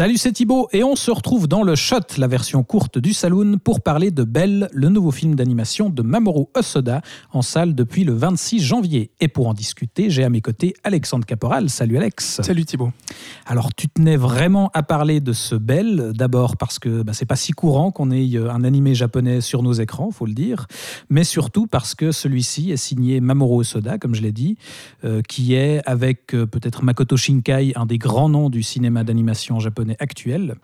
Salut, c'est Thibaut et on se retrouve dans le Shot, la version courte du Saloon, pour parler de Belle, le nouveau film d'animation de Mamoru Hosoda, en salle depuis le 26 janvier. Et pour en discuter, j'ai à mes côtés Alexandre Caporal. Salut Alex. Salut Thibaut. Alors tu tenais vraiment à parler de ce Belle, d'abord parce que bah, c'est pas si courant qu'on ait euh, un animé japonais sur nos écrans, faut le dire, mais surtout parce que celui-ci est signé Mamoru Hosoda, comme je l'ai dit, euh, qui est avec euh, peut-être Makoto Shinkai, un des grands noms du cinéma d'animation japonais actuel.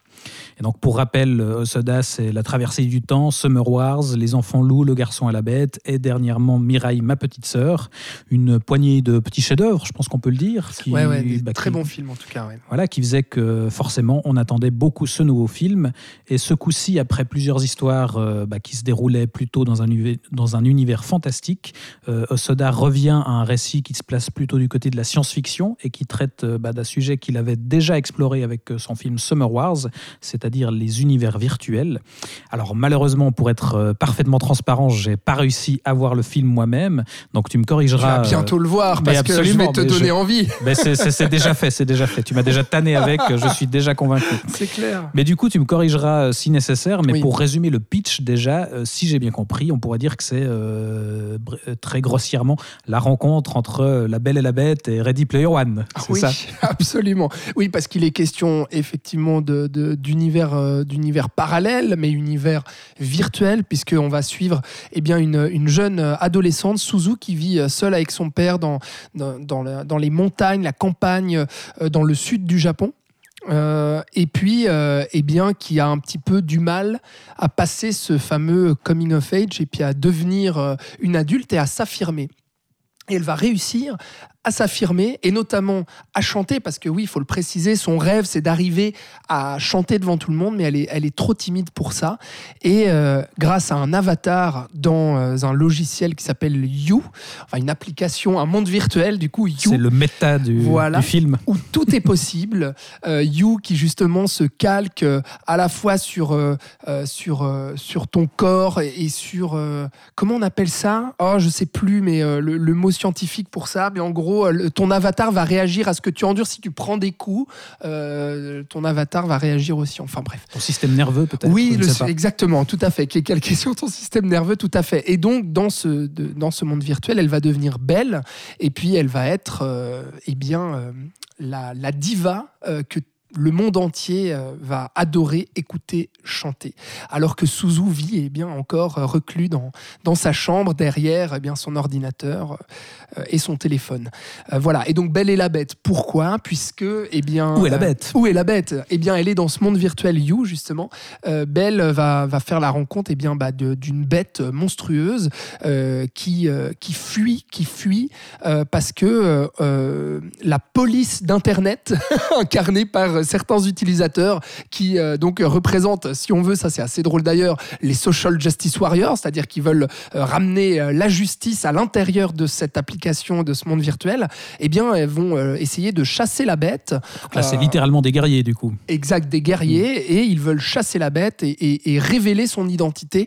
Et donc, pour rappel, Osoda, c'est La traversée du temps, Summer Wars, Les enfants loups, Le garçon à la bête, et dernièrement Mirai, ma petite sœur. Une poignée de petits chefs-d'œuvre, je pense qu'on peut le dire. qui- ouais, ouais, des bah, très bon film en tout cas. ouais. voilà, qui faisait que forcément on attendait beaucoup ce nouveau film. Et ce coup-ci, après plusieurs histoires euh, bah, qui se déroulaient plutôt dans un, dans un univers fantastique, euh, Osoda revient à un récit qui se place plutôt du côté de la science-fiction et qui traite euh, bah, d'un sujet qu'il avait déjà exploré avec euh, son film Summer Wars, c'est-à-dire les univers virtuels. Alors malheureusement, pour être euh, parfaitement transparent, j'ai pas réussi à voir le film moi-même, donc tu me Tu corrigeras. vas bientôt euh, le voir mais parce que je absolument, vais te mais donner je- envie. mais c'est- déjà fait, c'est déjà fait. Tu m'as déjà tanné avec, je suis déjà convaincu. C'est clair. Mais du coup, tu me corrigeras euh, si nécessaire. Mais Oui. pour résumer le pitch, déjà, euh, si j'ai bien compris, on pourrait dire que c'est euh, euh, très grossièrement la rencontre entre euh, La Belle et la Bête et Ready Player One. Ah C'est oui, ça? absolument. Oui, parce qu'il est question effectivement d'univers euh, d'univers parallèle, mais univers virtuel, puisqu'on va suivre eh bien, une, une jeune adolescente, Suzu, qui vit euh, seule avec son père dans, dans, les montagnes, la campagne, euh, dans le sud du Japon. Et puis, eh bien, qui a un petit peu du mal à passer ce fameux coming of age et puis à devenir une adulte et à s'affirmer. Et elle va réussir à s'affirmer et notamment à chanter parce que oui, il faut le préciser, son rêve c'est d'arriver à chanter devant tout le monde, mais elle est, elle est trop timide pour ça. Et euh, grâce à un avatar dans euh, un logiciel qui s'appelle You, enfin une application, un monde virtuel, du coup You, C'est le méta du, Voilà. du film. où tout est possible. Euh, you qui justement se calque à la fois sur, euh, sur, sur ton corps et, sur... comment on appelle ça? Oh, je sais plus, mais le, le mot scientifique pour ça. Mais en gros, euh, ton avatar va réagir à ce que tu endures. Si tu prends des coups, euh, ton avatar va réagir aussi. Enfin bref. Ton système nerveux, peut-être Oui, le- exactement, tout à fait. Calqué sur ton système nerveux, tout à fait. Et donc, dans ce, de- dans ce monde virtuel, elle va devenir belle, et puis elle va être, euh, eh bien, euh, la, la diva que le monde entier euh, va adorer, écouter, chanter. Alors que Suzu vit eh bien, encore euh, reclus dans, dans sa chambre, derrière eh bien, son ordinateur euh, et son téléphone. Euh, voilà, et donc Belle et la Bête. Pourquoi? Puisque, eh bien... Où est la euh, bête? où est la bête? Eh bien, elle est dans ce monde virtuel You, justement. Euh, Belle va, va faire la rencontre eh bien, bah, d'une bête monstrueuse qui, qui fuit, qui fuit parce que la police d'Internet, incarnée par certains utilisateurs, qui euh, donc représentent, si on veut, ça c'est assez drôle d'ailleurs, les social justice warriors, c'est-à-dire qui veulent euh, ramener euh, la justice à l'intérieur de cette application, de ce monde virtuel, eh bien, elles vont essayer de chasser la bête. Là, c'est littéralement des guerriers, du coup. exact des guerriers et ils veulent chasser la bête et, et- et révéler son identité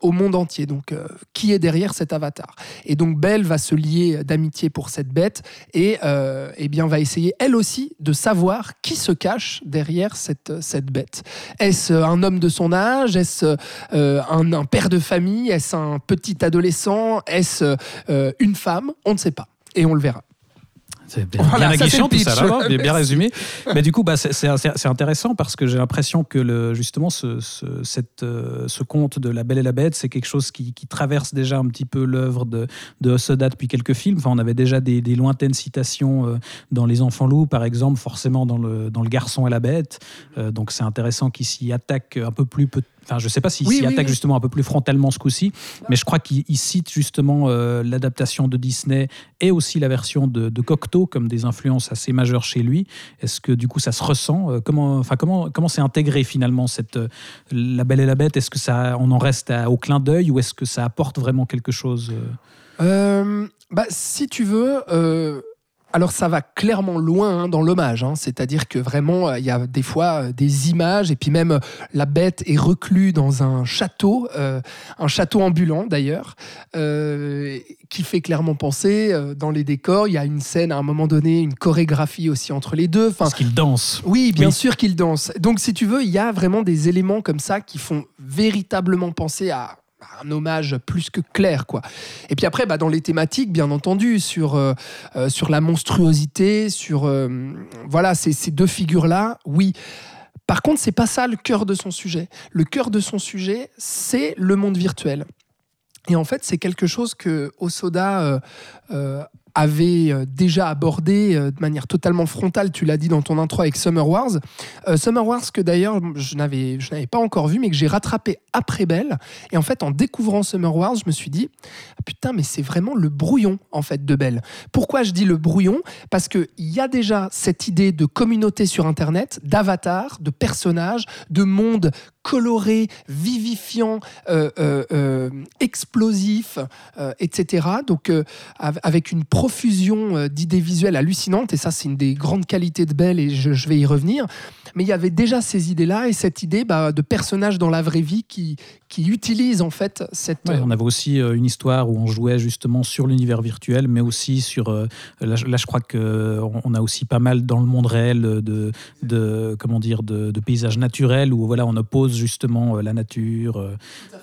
au monde entier. Donc, qui est derrière cet avatar? Et donc, Belle va se lier d'amitié pour cette bête et euh, eh bien va essayer elle aussi de savoir qui se cache derrière cette, cette bête. Est-ce un homme de son âge? Est-ce euh, un, un père de famille? Est-ce un petit adolescent? Est-ce euh, une femme? On ne sait pas. Et on le verra. C'est bien, Voilà, bien ça, aguichant tout ça, là, bien, bien résumé. Mais du coup, bah, c'est- intéressant parce que j'ai l'impression que le, justement ce, ce, cette, euh, ce conte de La Belle et la Bête, c'est quelque chose qui, qui traverse déjà un petit peu l'œuvre de, de depuis quelques films. Enfin, on avait déjà des, des lointaines citations euh, dans Les Enfants Loups, par exemple, forcément dans Le, dans le Garçon et la Bête. Euh, donc c'est intéressant qu'il s'y attaque un peu plus. peut- Enfin, je sais pas s'il Oui, attaque oui. justement un peu plus frontalement ce coup-ci, mais je crois qu'il il cite justement euh, l'adaptation de Disney et aussi la version de, de Cocteau comme des influences assez majeures chez lui. Est-ce que du coup ça se ressent Euh, Comment, enfin comment, comment c'est intégré finalement cette euh, La Belle et la Bête? Est-ce que ça, on en reste à- au clin d'œil ou est-ce que ça apporte vraiment quelque chose Euh, bah, si tu veux. Alors ça va clairement loin hein, dans l'hommage, hein. c'est-à-dire que vraiment euh, il y a des fois euh, des images et puis même euh, la bête est reclue dans un château, un château ambulant d'ailleurs, qui fait clairement penser dans les décors. Il y a une scène à un moment donné, une chorégraphie aussi entre les deux. Enfin, Parce qu'ils dansent. Oui, bien sûr qu'ils dansent. Donc si tu veux, il y a vraiment des éléments comme ça qui font véritablement penser à un hommage plus que clair quoi. Et puis après bah, dans les thématiques bien entendu sur euh, euh, sur la monstruosité, sur euh, voilà ces, ces, deux figures là, oui. Par contre, c'est pas ça le cœur de son sujet. Le cœur de son sujet, c'est le monde virtuel. Et en fait, c'est quelque chose que Osoda avait euh, déjà abordé euh, de manière totalement frontale, tu l'as dit dans ton intro avec Summer Wars. Euh, Summer Wars que d'ailleurs je n'avais, je n'avais pas encore vu, mais que j'ai rattrapé après Belle. Et en fait, en découvrant Summer Wars, je me suis dit, ah, putain, mais c'est vraiment le brouillon en fait de Belle. Pourquoi je dis le brouillon? Parce qu'il y a déjà cette idée de communauté sur Internet, d'avatar, de personnages, de monde coloré, vivifiant, explosif, etc. Donc avec une profusion euh, d'idées visuelles hallucinantes, et ça c'est une des grandes qualités de Belle, et je, vais y revenir. Mais il y avait déjà ces idées-là, et cette idée bah, de personnages dans la vraie vie qui, qui utilisent en fait cette... on avait aussi euh, une histoire où on jouait justement sur l'univers virtuel, mais aussi sur... Euh, là, je crois qu'on on a aussi pas mal dans le monde réel de, de comment dire, de, paysages naturels, où voilà, on oppose justement la nature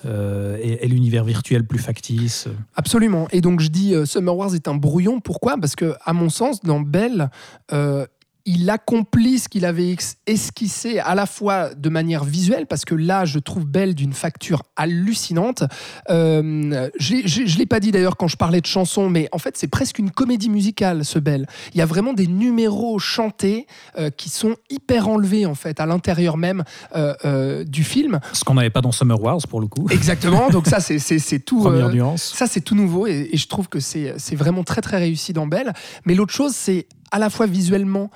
et, et l'univers virtuel plus factice. Absolument. Et donc je dis, Summer Wars est un brouillon pourquoi? Parce que, à mon sens, dans Belle, euh, il accomplit ce qu'il avait esquissé à la fois de manière visuelle, parce que là, je trouve Belle d'une facture hallucinante. Euh, je ne l'ai pas dit d'ailleurs quand je parlais de chansons, mais en fait, c'est presque une comédie musicale, ce Belle. Il y a vraiment des numéros chantés euh, qui sont hyper enlevés, en fait, à l'intérieur même euh, du film. Ce qu'on n'avait pas dans Summer Wars, pour le coup. Exactement, donc ça, c'est tout. Première nuance. Ça, c'est tout nouveau, et, et, je trouve que c'est vraiment très, très réussi dans Belle. Mais l'autre chose, c'est à la fois visuellement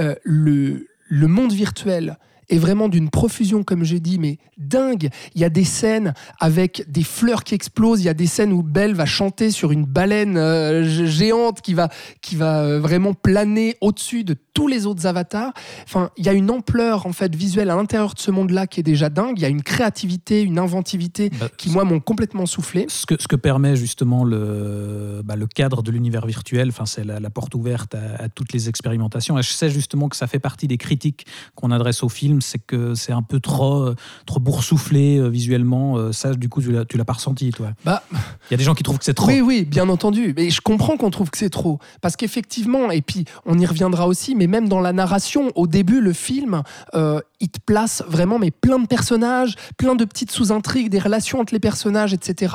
euh, le, le monde virtuel est vraiment d'une profusion, comme j'ai dit, mais dingue. Il y a des scènes avec des fleurs qui explosent. Il y a des scènes où Belle va chanter sur une baleine euh, géante qui va, qui va euh, vraiment planer au-dessus de tous les autres avatars. Enfin, il y a une ampleur en fait visuelle à l'intérieur de ce monde-là qui est déjà dingue. Il y a une créativité, une inventivité bah, qui moi m'ont complètement soufflé. Ce que, ce que permet justement le, bah, le cadre de l'univers virtuel, enfin c'est la, porte ouverte à, toutes les expérimentations. Et je sais justement que ça fait partie des critiques qu'on adresse au film, c'est que c'est un peu trop trop boursouflé euh, visuellement. Euh, ça, du coup, tu l'as, l'as pas ressenti, toi Bah, il y a des gens qui trouvent que c'est trop. Oui, oui, bien entendu. Mais je comprends qu'on trouve que c'est trop, parce qu'effectivement, et puis on y reviendra aussi, mais même dans la narration, au début, le film, euh, il te place vraiment mais plein de personnages, plein de petites sous-intrigues, des relations entre les personnages, etc.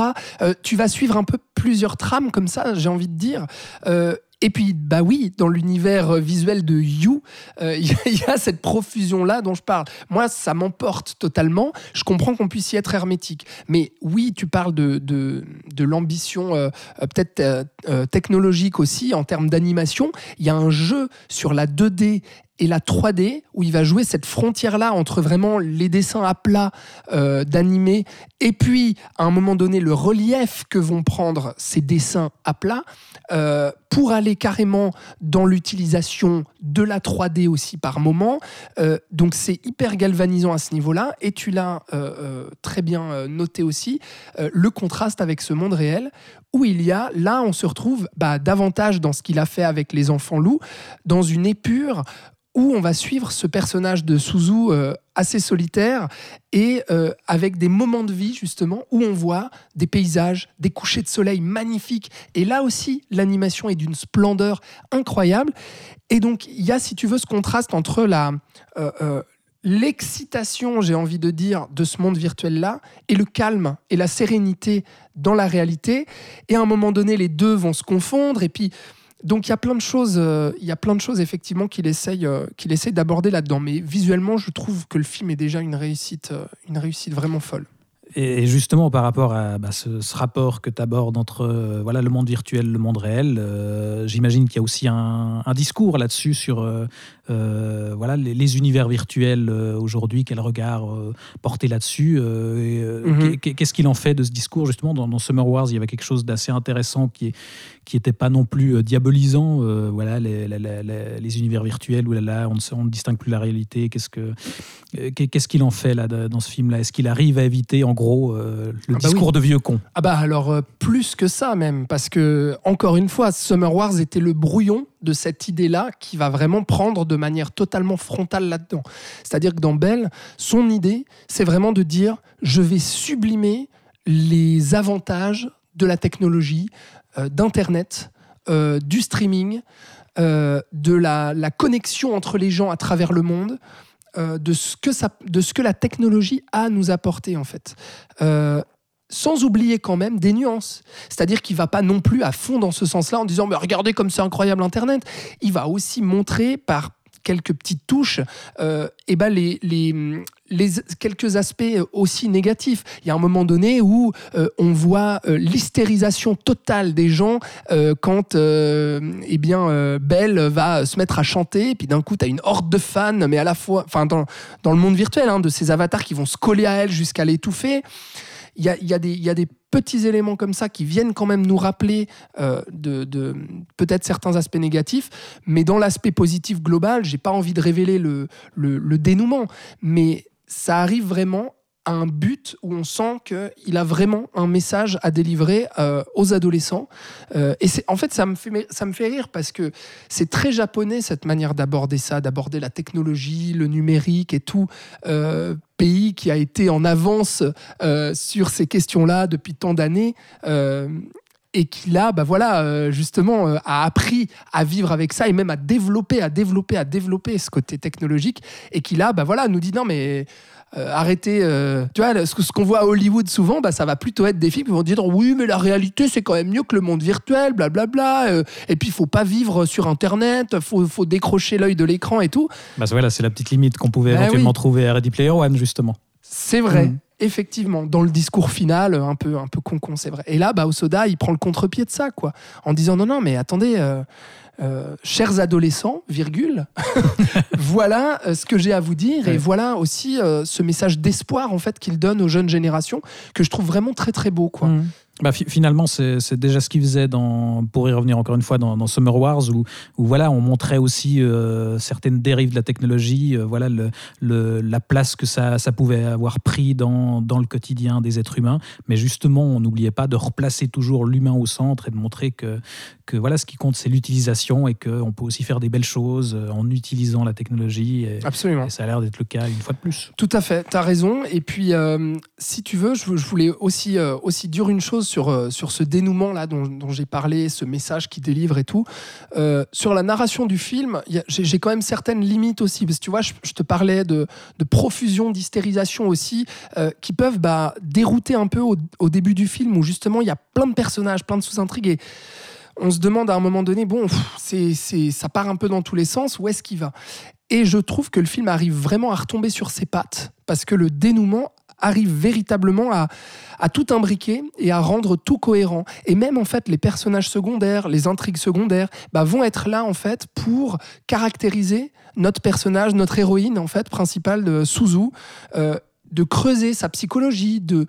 tu vas suivre un peu plusieurs trames comme ça, j'ai envie de dire. Et puis, bah oui, dans l'univers euh, visuel de You, euh, il y, a cette profusion-là dont je parle. Moi, ça m'emporte totalement. Je comprends qu'on puisse y être hermétique. Mais oui, tu parles de, l'ambition euh, peut-être technologique aussi en termes d'animation. Il y a un jeu sur la 2D et la 3D, où il va jouer cette frontière-là entre vraiment les dessins à plat euh, d'animé et puis à un moment donné le relief que vont prendre ces dessins à plat euh, pour aller carrément dans l'utilisation de la 3D aussi par moment. Euh, donc c'est hyper galvanisant à ce niveau-là et tu l'as très bien noté aussi, le contraste avec ce monde réel où il y a, là on se retrouve bah, davantage dans ce qu'il a fait avec les enfants loups, dans une épure où on va suivre ce personnage de Suzu euh, assez solitaire et euh, avec des moments de vie justement où on voit des paysages, des couchers de soleil magnifiques. Et là aussi, l'animation est d'une splendeur incroyable. Et donc, il y a, si tu veux, ce contraste entre la... Euh, l'excitation, j'ai envie de dire, de ce monde virtuel-là, et le calme et la sérénité dans la réalité. Et à un moment donné, les deux vont se confondre. Et puis, donc il y a plein de choses, euh, il y a plein de choses effectivement qu'il essaye, euh, qu'il essaye d'aborder là-dedans. Mais visuellement, je trouve que le film est déjà une réussite, euh, une réussite vraiment folle. Et justement, par rapport à bah, ce, ce rapport que tu abordes entre voilà, le monde virtuel, le monde réel, j'imagine qu'il y a aussi un, un discours là-dessus sur voilà, les, les univers virtuels aujourd'hui, quel regard porter là-dessus. Mhm. qu'est- Qu'est-ce qu'il en fait de ce discours? Justement, dans, dans Summer Wars, il y avait quelque chose d'assez intéressant qui qui n'était pas non plus euh, diabolisant. euh, voilà, les, univers virtuels, où là, là, on ne, sait- on ne distingue plus la réalité. Qu'est-ce que euh, qu'est- qu'est-ce qu'il en fait là dans ce film-là? Est-ce qu'il arrive à éviter, en gros, euh, le Ah bah discours de vieux con? Ah bah alors euh, plus que ça même, parce que encore une fois, Summer Wars était le brouillon de cette idée-là qui va vraiment prendre de manière totalement frontale là-dedans. C'est-à-dire que dans Belle, son idée, c'est vraiment de dire je vais sublimer les avantages de la technologie, euh, d'Internet, euh, du streaming, euh, de la, connexion entre les gens à travers le monde, de, ce que ça, de ce que la technologie a à nous apporter en fait. Sans oublier quand même des nuances. C'est-à-dire qu'il va pas non plus à fond dans ce sens-là en disant mais regardez comme c'est incroyable Internet. Il va aussi montrer par quelques petites touches euh, eh ben les, les, les quelques aspects aussi négatifs. Il y a un moment donné où euh, on voit euh, l'hystérisation totale des gens euh, quand euh, eh bien euh, Belle va se mettre à chanter et puis d'un coup tu as une horde de fans mais à la fois dans, dans le monde virtuel hein, de ces avatars qui vont se coller à elle jusqu'à l'étouffer. Il y a, y, a y a des petits éléments comme ça qui viennent quand même nous rappeler euh, de, de- peut-être certains aspects négatifs, mais dans l'aspect positif global, j'ai pas envie de révéler le, le- le dénouement, mais ça arrive vraiment à un but où on sent qu'il a vraiment un message à délivrer euh, aux adolescents. Euh, et c'est, en fait, ça me, fait, ça me fait rire parce que c'est très japonais cette manière d'aborder ça, d'aborder la technologie, le numérique et tout. Euh, pays qui a été en avance sur ces questions-là depuis tant d'années. Et qui là, bah voilà, euh, justement, euh, a appris à vivre avec ça et même à développer, à développer, à développer ce côté technologique, et qui là, bah voilà, nous dit non mais euh, arrêtez, euh, tu vois, ce, qu'on voit à Hollywood souvent, bah, ça va plutôt être des films qui vont dire oui, mais la réalité c'est quand même mieux que le monde virtuel, blablabla, euh, et puis il faut pas vivre sur Internet, faut, faut décrocher l'œil de l'écran et tout. bah, Voilà, c'est la petite limite qu'on pouvait Bah éventuellement oui. trouver à Ready Player One, justement. C'est vrai. Mm. Effectivement, dans le discours final, un peu, un peu con-con, c'est vrai. Et là, bah, Osoda, il prend le contre-pied de ça, quoi, en disant non, non, mais attendez, euh, euh, chers adolescents, virgule, voilà euh, ce que j'ai à vous dire, et voilà aussi euh, ce message d'espoir en fait qu'il donne aux jeunes générations que je trouve vraiment très très beau, quoi. Mhm. Bah, fi- finalement, c'est déjà ce qu'il faisait dans, pour y revenir encore une fois dans, dans Summer Wars, où, où voilà, on montrait aussi euh, certaines dérives de la technologie, euh, voilà le, le- la place que ça, ça pouvait avoir pris dans, dans le quotidien des êtres humains. Mais justement, on n'oubliait pas de replacer toujours l'humain au centre et de montrer que, que voilà, ce qui compte, c'est l'utilisation et qu'on peut aussi faire des belles choses euh, en utilisant la technologie. Et, Absolument. et ça a l'air d'être le cas une fois de plus. Tout à fait, tu as raison. Et puis, euh, si tu veux, je, je voulais aussi, aussi dire une chose sur, euh, sur ce dénouement-là dont, j'ai parlé, ce message qu'il délivre et tout. Euh, sur la narration du film, j'ai quand même certaines limites aussi. Parce que tu vois, je, te parlais de, de profusion, d'hystérisation aussi, euh, qui peuvent bah, dérouter un peu au, début du film, où justement, il y a plein de personnages, plein de sous-intrigues. Et on se demande à un moment donné, bon, c'est, ça part un peu dans tous les sens, où est-ce qu'il va? Et je trouve que le film arrive vraiment à retomber sur ses pattes, parce que le dénouement arrive véritablement à, à tout imbriquer et à rendre tout cohérent. Et même en fait, les personnages secondaires, les intrigues secondaires, bah, vont être là en fait pour caractériser notre personnage, notre héroïne en fait principale de Suzu. euh, de creuser sa psychologie, de,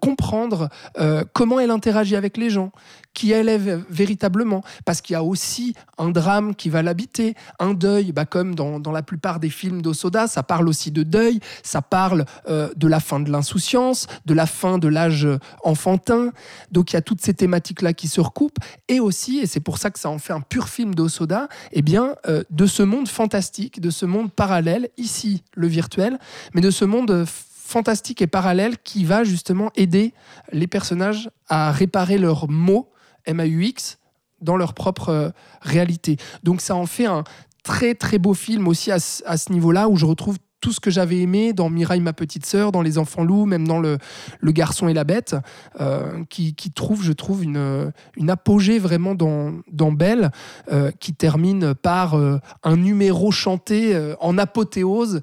comprendre euh, comment elle interagit avec les gens, qui v- véritablement. Parce qu'il y a aussi un drame qui va l'habiter, un deuil, bah, comme dans, dans la plupart des films d'Osoda, ça parle aussi de deuil, ça parle euh, de la fin de l'insouciance, de la fin de l'âge enfantin. Donc il y a toutes ces thématiques-là qui se recoupent. Et aussi, et c'est pour ça que ça en fait un pur film d'Osoda, eh bien, euh, de ce monde fantastique, de ce monde parallèle, ici le virtuel, mais de ce monde fantastique et parallèle qui va justement aider les personnages à réparer leurs mots, M-A-U-X, dans leur propre euh, réalité. Donc ça en fait un très très beau film aussi à, ce- à ce niveau-là où je retrouve tout ce que j'avais aimé dans Mireille, ma petite sœur, dans Les Enfants Loups, même dans Le, le Garçon et la Bête, euh, qui, qui trouve, je trouve, une, une apogée vraiment dans, dans Belle, euh, qui termine par euh, un numéro chanté en apothéose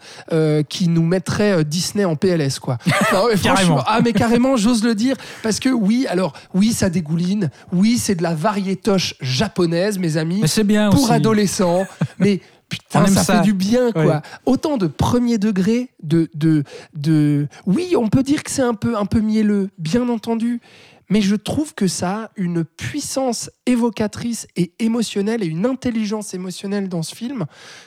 qui nous mettrait Disney en PLS, quoi. Carrément. Ah, mais carrément, j'ose le dire, parce que oui, alors, oui, ça dégouline, oui, c'est de la variétoche japonaise, mes amis Mais c'est bien pour aussi. adolescents, mais putain, ça, ça. fait du bien, quoi. Ouais. Autant de premier degré, de, de, de. Oui, on peut dire que c'est un peu, un peu mielleux, bien entendu. Mais je trouve que ça a une puissance évocatrice et émotionnelle et une intelligence émotionnelle dans ce film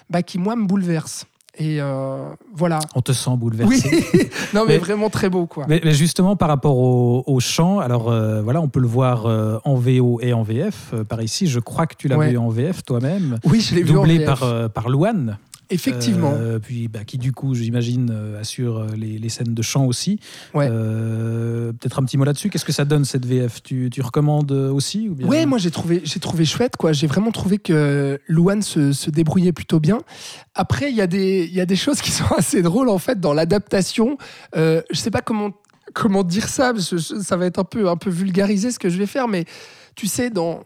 bah, qui, moi, me bouleverse. Et euh, voilà. On te sent Oui, bouleversé. non, mais, Mais- vraiment très beau, quoi. Mais, mais justement, par rapport au, au chant, alors euh, voilà, on peut le voir euh, en VO et en VF. Par ici, je crois que tu l'as Ouais. vu en VF toi-même, Oui, je l'ai vu en doublé VF. par, euh, par Louane. Effectivement. Euh, puis bah, qui du coup, j'imagine, euh, assure euh, les, les scènes de chant aussi. Ouais. Euh, Peut-être un petit mot là-dessus. Qu'est-ce que ça donne cette VF tu, tu recommandes aussi ou bien... Ouais, moi j'ai trouvé, j'ai trouvé chouette quoi. J'ai vraiment trouvé que Louane se, se débrouillait plutôt bien. Après, il y a des, il y a des choses qui sont assez drôles en fait dans l'adaptation. Euh, je sais pas comment comment dire ça. parce que ça va être un peu un peu vulgarisé ce que je vais faire, mais tu sais, dans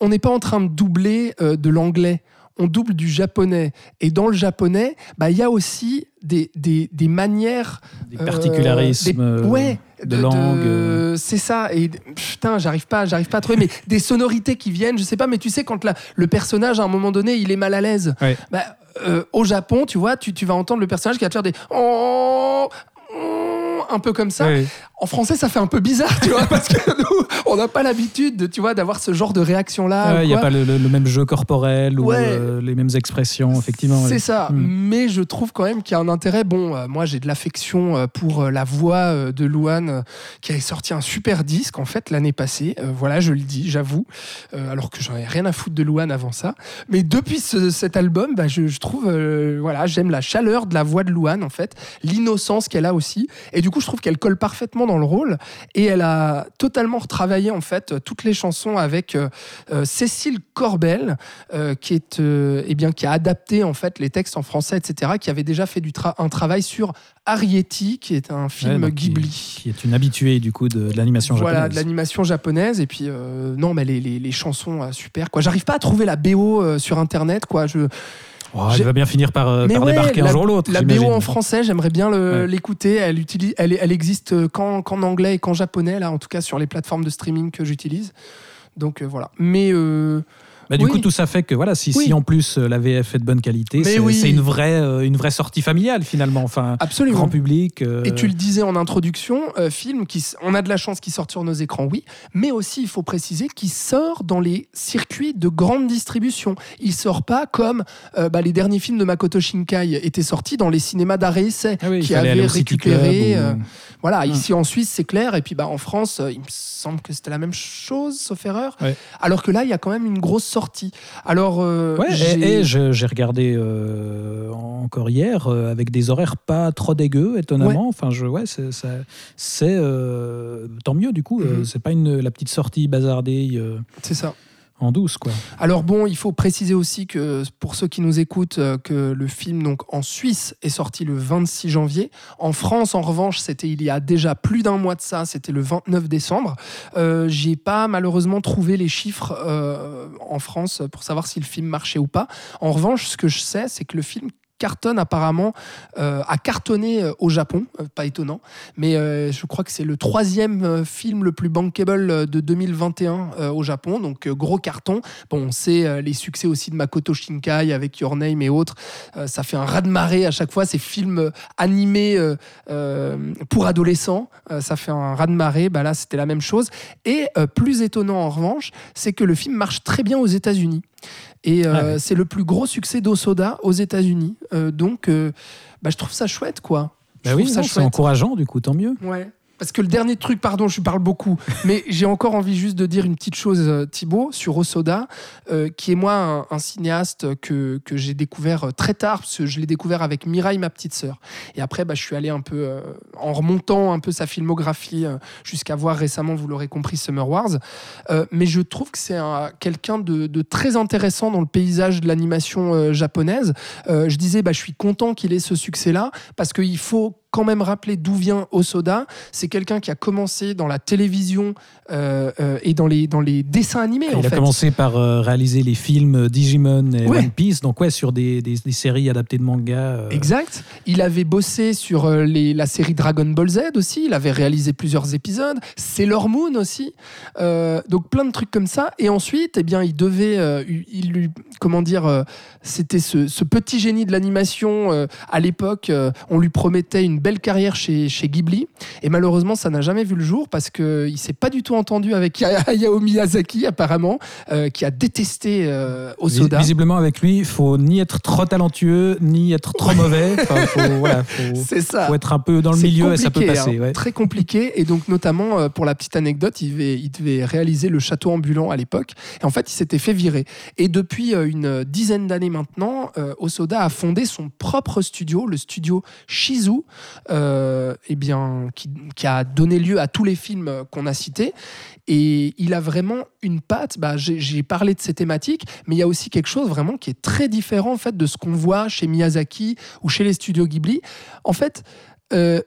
on n'est pas en train de doubler de l'anglais. On double du japonais. Et dans le japonais, bah, il y a aussi des, des, des manières Des euh, particularismes des- euh, ouais, de, langue. euh. C'est ça. Et putain, j'arrive pas, j'arrive pas à trouver. Mais des sonorités qui viennent, je sais pas. Mais tu sais, quand la- le personnage à un moment donné, il est mal à l'aise. Ouais. Bah, euh, au Japon, tu vois, tu, tu vas entendre le personnage qui va te faire des oh, oh, un peu comme ça. En français, ça fait un peu bizarre, tu vois, parce que nous, on n'a pas l'habitude, de, tu vois, d'avoir ce genre de réaction là. Ouais, Il n'y a pas le, le- le même jeu corporel ou Ouais. euh, les mêmes expressions, effectivement. C'est ouais. ça, Mm. mais je trouve quand même qu'il y a un intérêt. Bon, euh, moi j'ai de l'affection euh, pour euh, la voix de Louane, qui avait sorti un super disque en fait l'année passée. Voilà, je le dis, j'avoue, alors que j'en ai rien à foutre de Louane avant ça. Mais depuis ce- cet album, bah, je, je trouve, voilà, j'aime la chaleur de la voix de Louane en fait, l'innocence qu'elle a aussi, et du coup je trouve qu'elle colle parfaitement dans le rôle. Et elle a totalement retravaillé en fait toutes les chansons avec euh, euh, Cécile Corbel, euh, qui est euh, eh bien qui a adapté en fait les textes en français, etc. Qui avait déjà fait du tra- un travail sur Arrietty, qui est un film Ghibli. Qui, est une habituée du coup de, de l'animation Voilà, de japonaise. l'animation japonaise et puis euh, non mais les, les- les chansons euh, super quoi. J'arrive pas à trouver la BO euh, sur internet quoi. Je, Oh, elle va bien finir par, euh, Mais par ouais, débarquer un jour ou l'autre. La. BO en français, j'aimerais bien Ouais. l'écouter. Elle, utilise, elle, elle existe qu'en anglais et qu'en japonais, là, en tout cas sur les plateformes de streaming que j'utilise. Donc euh, voilà. Mais euh, Bah, du Oui. coup, tout ça fait que voilà, si, Oui. si en plus euh, la VF est de bonne qualité, c'est oui. une vraie, euh, une vraie sortie familiale finalement. Enfin, absolument. grand public. euh, Et tu le disais en introduction, euh, film qui, on a de la chance qu'il sorte sur nos écrans, oui, mais aussi il faut préciser qu'il sort dans les circuits de grande distribution. Il sort pas comme bah, les derniers films de Makoto Shinkai étaient sortis dans les cinémas d'arrêt-essai, ah qui avaient récupéré. ou- Voilà, Mm. ici en Suisse c'est clair, et puis bah, en France, il me semble que c'était la même chose, sauf erreur. Ouais. Alors que là, il y a quand même une grosse sortie. Alors, euh, Ouais, j'ai- et, j'ai regardé euh, encore hier euh, avec des horaires pas trop dégueux, étonnamment. Enfin, je, ouais, c'est ça- c'est, euh, tant mieux du coup. Mhm. c'est pas une la petite sortie bazardée c'est ça. En douce, quoi. Alors bon, il faut préciser aussi que pour ceux qui nous écoutent, euh, que le film donc en Suisse est sorti le 26 janvier. En France, en revanche, c'était il y a déjà plus d'un mois de ça. C'était le 29 décembre. Euh, J'ai pas malheureusement trouvé les chiffres euh, en France pour savoir si le film marchait ou pas. En revanche, ce que je sais, c'est que le film cartonne apparemment, euh, a cartonné euh, au Japon, euh, pas étonnant, mais je crois que c'est le troisième film le plus bankable de 2021 euh, au Japon, donc gros carton. Bon, on sait les succès aussi de Makoto Shinkai avec Your Name et autres, ça fait un raz-de-marée à chaque fois, ces films animés pour adolescents, ça fait un raz-de-marée, bah là c'était la même chose. Et plus étonnant en revanche, c'est que le film marche très bien aux États-Unis. Et euh, Ah ouais. c'est le plus gros succès d'Osoda aux États-Unis. Euh, donc, euh, bah, je trouve ça chouette, quoi. Je Bah oui, trouve ça non, c'est encourageant du coup, tant mieux. Ouais. Parce que le dernier truc, pardon, je parle beaucoup, mais j'ai encore envie juste de dire une petite chose, euh, Thibaut, sur Osoda, euh, qui est moi un, cinéaste que, que j'ai découvert euh, très tard, parce que je l'ai découvert avec Mireille, ma petite sœur. Et après, bah, je suis allé un peu, en remontant un peu sa filmographie, jusqu'à voir récemment, vous l'aurez compris, Summer Wars. mais je trouve que c'est quelqu'un de, de, très intéressant dans le paysage de l'animation japonaise. je disais, bah, je suis content qu'il ait ce succès-là, parce qu'il faut quand même rappeler d'où vient Osoda. C'est quelqu'un qui a commencé dans la télévision euh, euh, et dans les, dans les dessins animés. Il a commencé par euh, réaliser les films Digimon et One Piece, donc ouais, sur des, des, séries adaptées de manga. Exact. Il avait bossé sur les, la série Dragon Ball Z aussi. Il avait réalisé plusieurs épisodes. Sailor Moon aussi. donc plein de trucs comme ça. Et ensuite, eh bien, il devait, il lui, comment dire, c'était ce, ce, petit génie de l'animation. à l'époque, on lui promettait une belle carrière chez, chez Ghibli. Et malheureusement, ça n'a jamais vu le jour parce qu'il ne s'est pas du tout entendu avec Hayao Miyazaki, apparemment, euh, qui a détesté euh, Osoda. Visiblement, avec lui, il faut ni être trop talentueux, ni être trop mauvais. C'est ça. faut être un peu dans le milieu et ça peut passer. Hein. Très compliqué. Et donc, notamment, euh, pour la petite anecdote, il devait, il devait réaliser le château ambulant à l'époque. Et en fait, il s'était fait virer. Et depuis une dizaine d'années maintenant, Osoda a fondé son propre studio, le studio Shizu, euh, eh bien, qui, a donné lieu à tous les films qu'on a cités. Et il a vraiment une patte. Bah, J'ai parlé de ces thématiques, mais il y a aussi quelque chose vraiment qui est très différent en fait de ce qu'on voit chez Miyazaki ou chez les studios Ghibli. En fait, euh,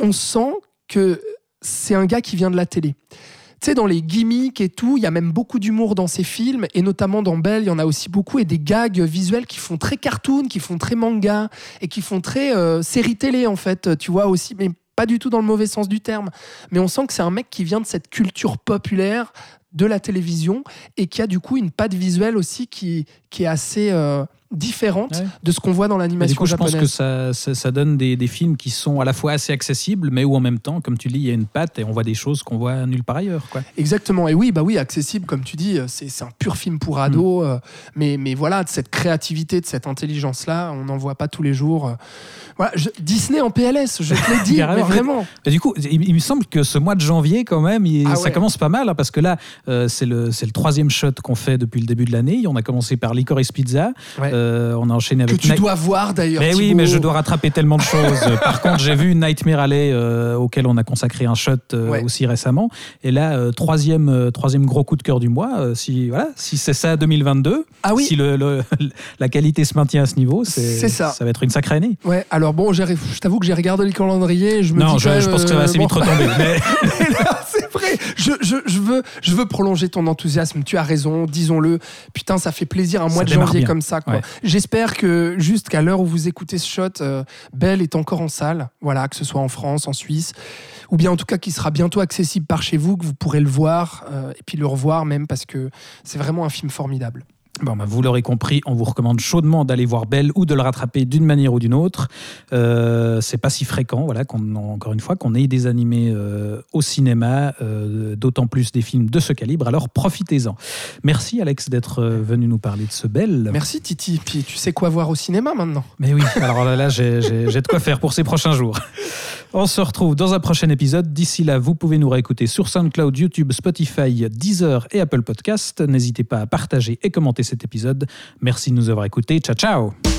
on sent que c'est un gars qui vient de la télé. Tu sais, dans les gimmicks et tout, il y a même beaucoup d'humour dans ces films, et notamment dans Belle, il y en a aussi beaucoup, et des gags visuels qui font très cartoon, qui font très manga, et qui font très euh, série télé, en fait, tu vois, aussi, mais pas du tout dans le mauvais sens du terme. Mais on sent que c'est un mec qui vient de cette culture populaire de la télévision, et qui a du coup une patte visuelle aussi qui, qui est assez... Euh, différente de ce qu'on voit dans l'animation japonaise. Je pense que ça, ça, donne des, des, films qui sont à la fois assez accessibles, mais où en même temps, comme tu dis, il y a une patte et on voit des choses qu'on voit nulle part ailleurs. Quoi. Exactement. Et oui, bah oui, accessible, comme tu dis, c'est un pur film pour ados. Mm. Euh, mais, mais voilà, de cette créativité, de cette intelligence-là, on n'en voit pas tous les jours. Euh. Disney en PLS, je te l'ai dit, vraiment. du coup, il, me semble que ce mois de janvier, quand même, ah ça commence pas mal, hein, parce que là, euh, c'est le, le troisième shot qu'on fait depuis le début de l'année. On a commencé par Licorice Pizza. Euh, on a enchaîné avec. Que tu dois voir d'ailleurs. Mais oui, mais je dois rattraper tellement de choses. Par contre, j'ai vu Nightmare Alley euh, auquel on a consacré un shot euh, aussi récemment. Et là, troisième, troisième gros coup de cœur du mois. si voilà, si c'est ça 2022, ah oui. si le, la qualité se maintient à ce niveau, c'est ça. Ça va être une sacrée année. Ouais. Alors bon, je t'avoue que j'ai regardé le calendrier. Je me non, dis je, je pense que ça va assez vite retomber. mais... vrai. Je, je, je, veux, je veux prolonger ton enthousiasme. Tu as raison. Disons-le. Putain, ça fait plaisir un mois de janvier comme ça. Quoi. J'espère que jusqu'à l'heure où vous écoutez ce shot, euh, Belle est encore en salle, voilà, que ce soit en France, en Suisse, ou bien en tout cas qu'il sera bientôt accessible par chez vous, que vous pourrez le voir euh, et puis le revoir même parce que c'est vraiment un film formidable. Bon, bah, vous l'aurez compris, on vous recommande chaudement d'aller voir Belle ou de le rattraper d'une manière ou d'une autre. Euh, c'est pas si fréquent, voilà, qu'on, encore une fois, qu'on ait des animés euh, au cinéma, euh, d'autant plus des films de ce calibre. Alors profitez-en. Merci Alex d'être euh, venu nous parler de ce Belle. Merci Titi. Puis tu sais quoi voir au cinéma maintenant? Mais oui. Alors là, là j'ai, j'ai de quoi faire pour ces prochains jours. On se retrouve dans un prochain épisode. D'ici là, vous pouvez nous réécouter sur SoundCloud, YouTube, Spotify, Deezer et Apple Podcast. N'hésitez pas à partager et commenter cet épisode. Merci de nous avoir écoutés. Ciao, ciao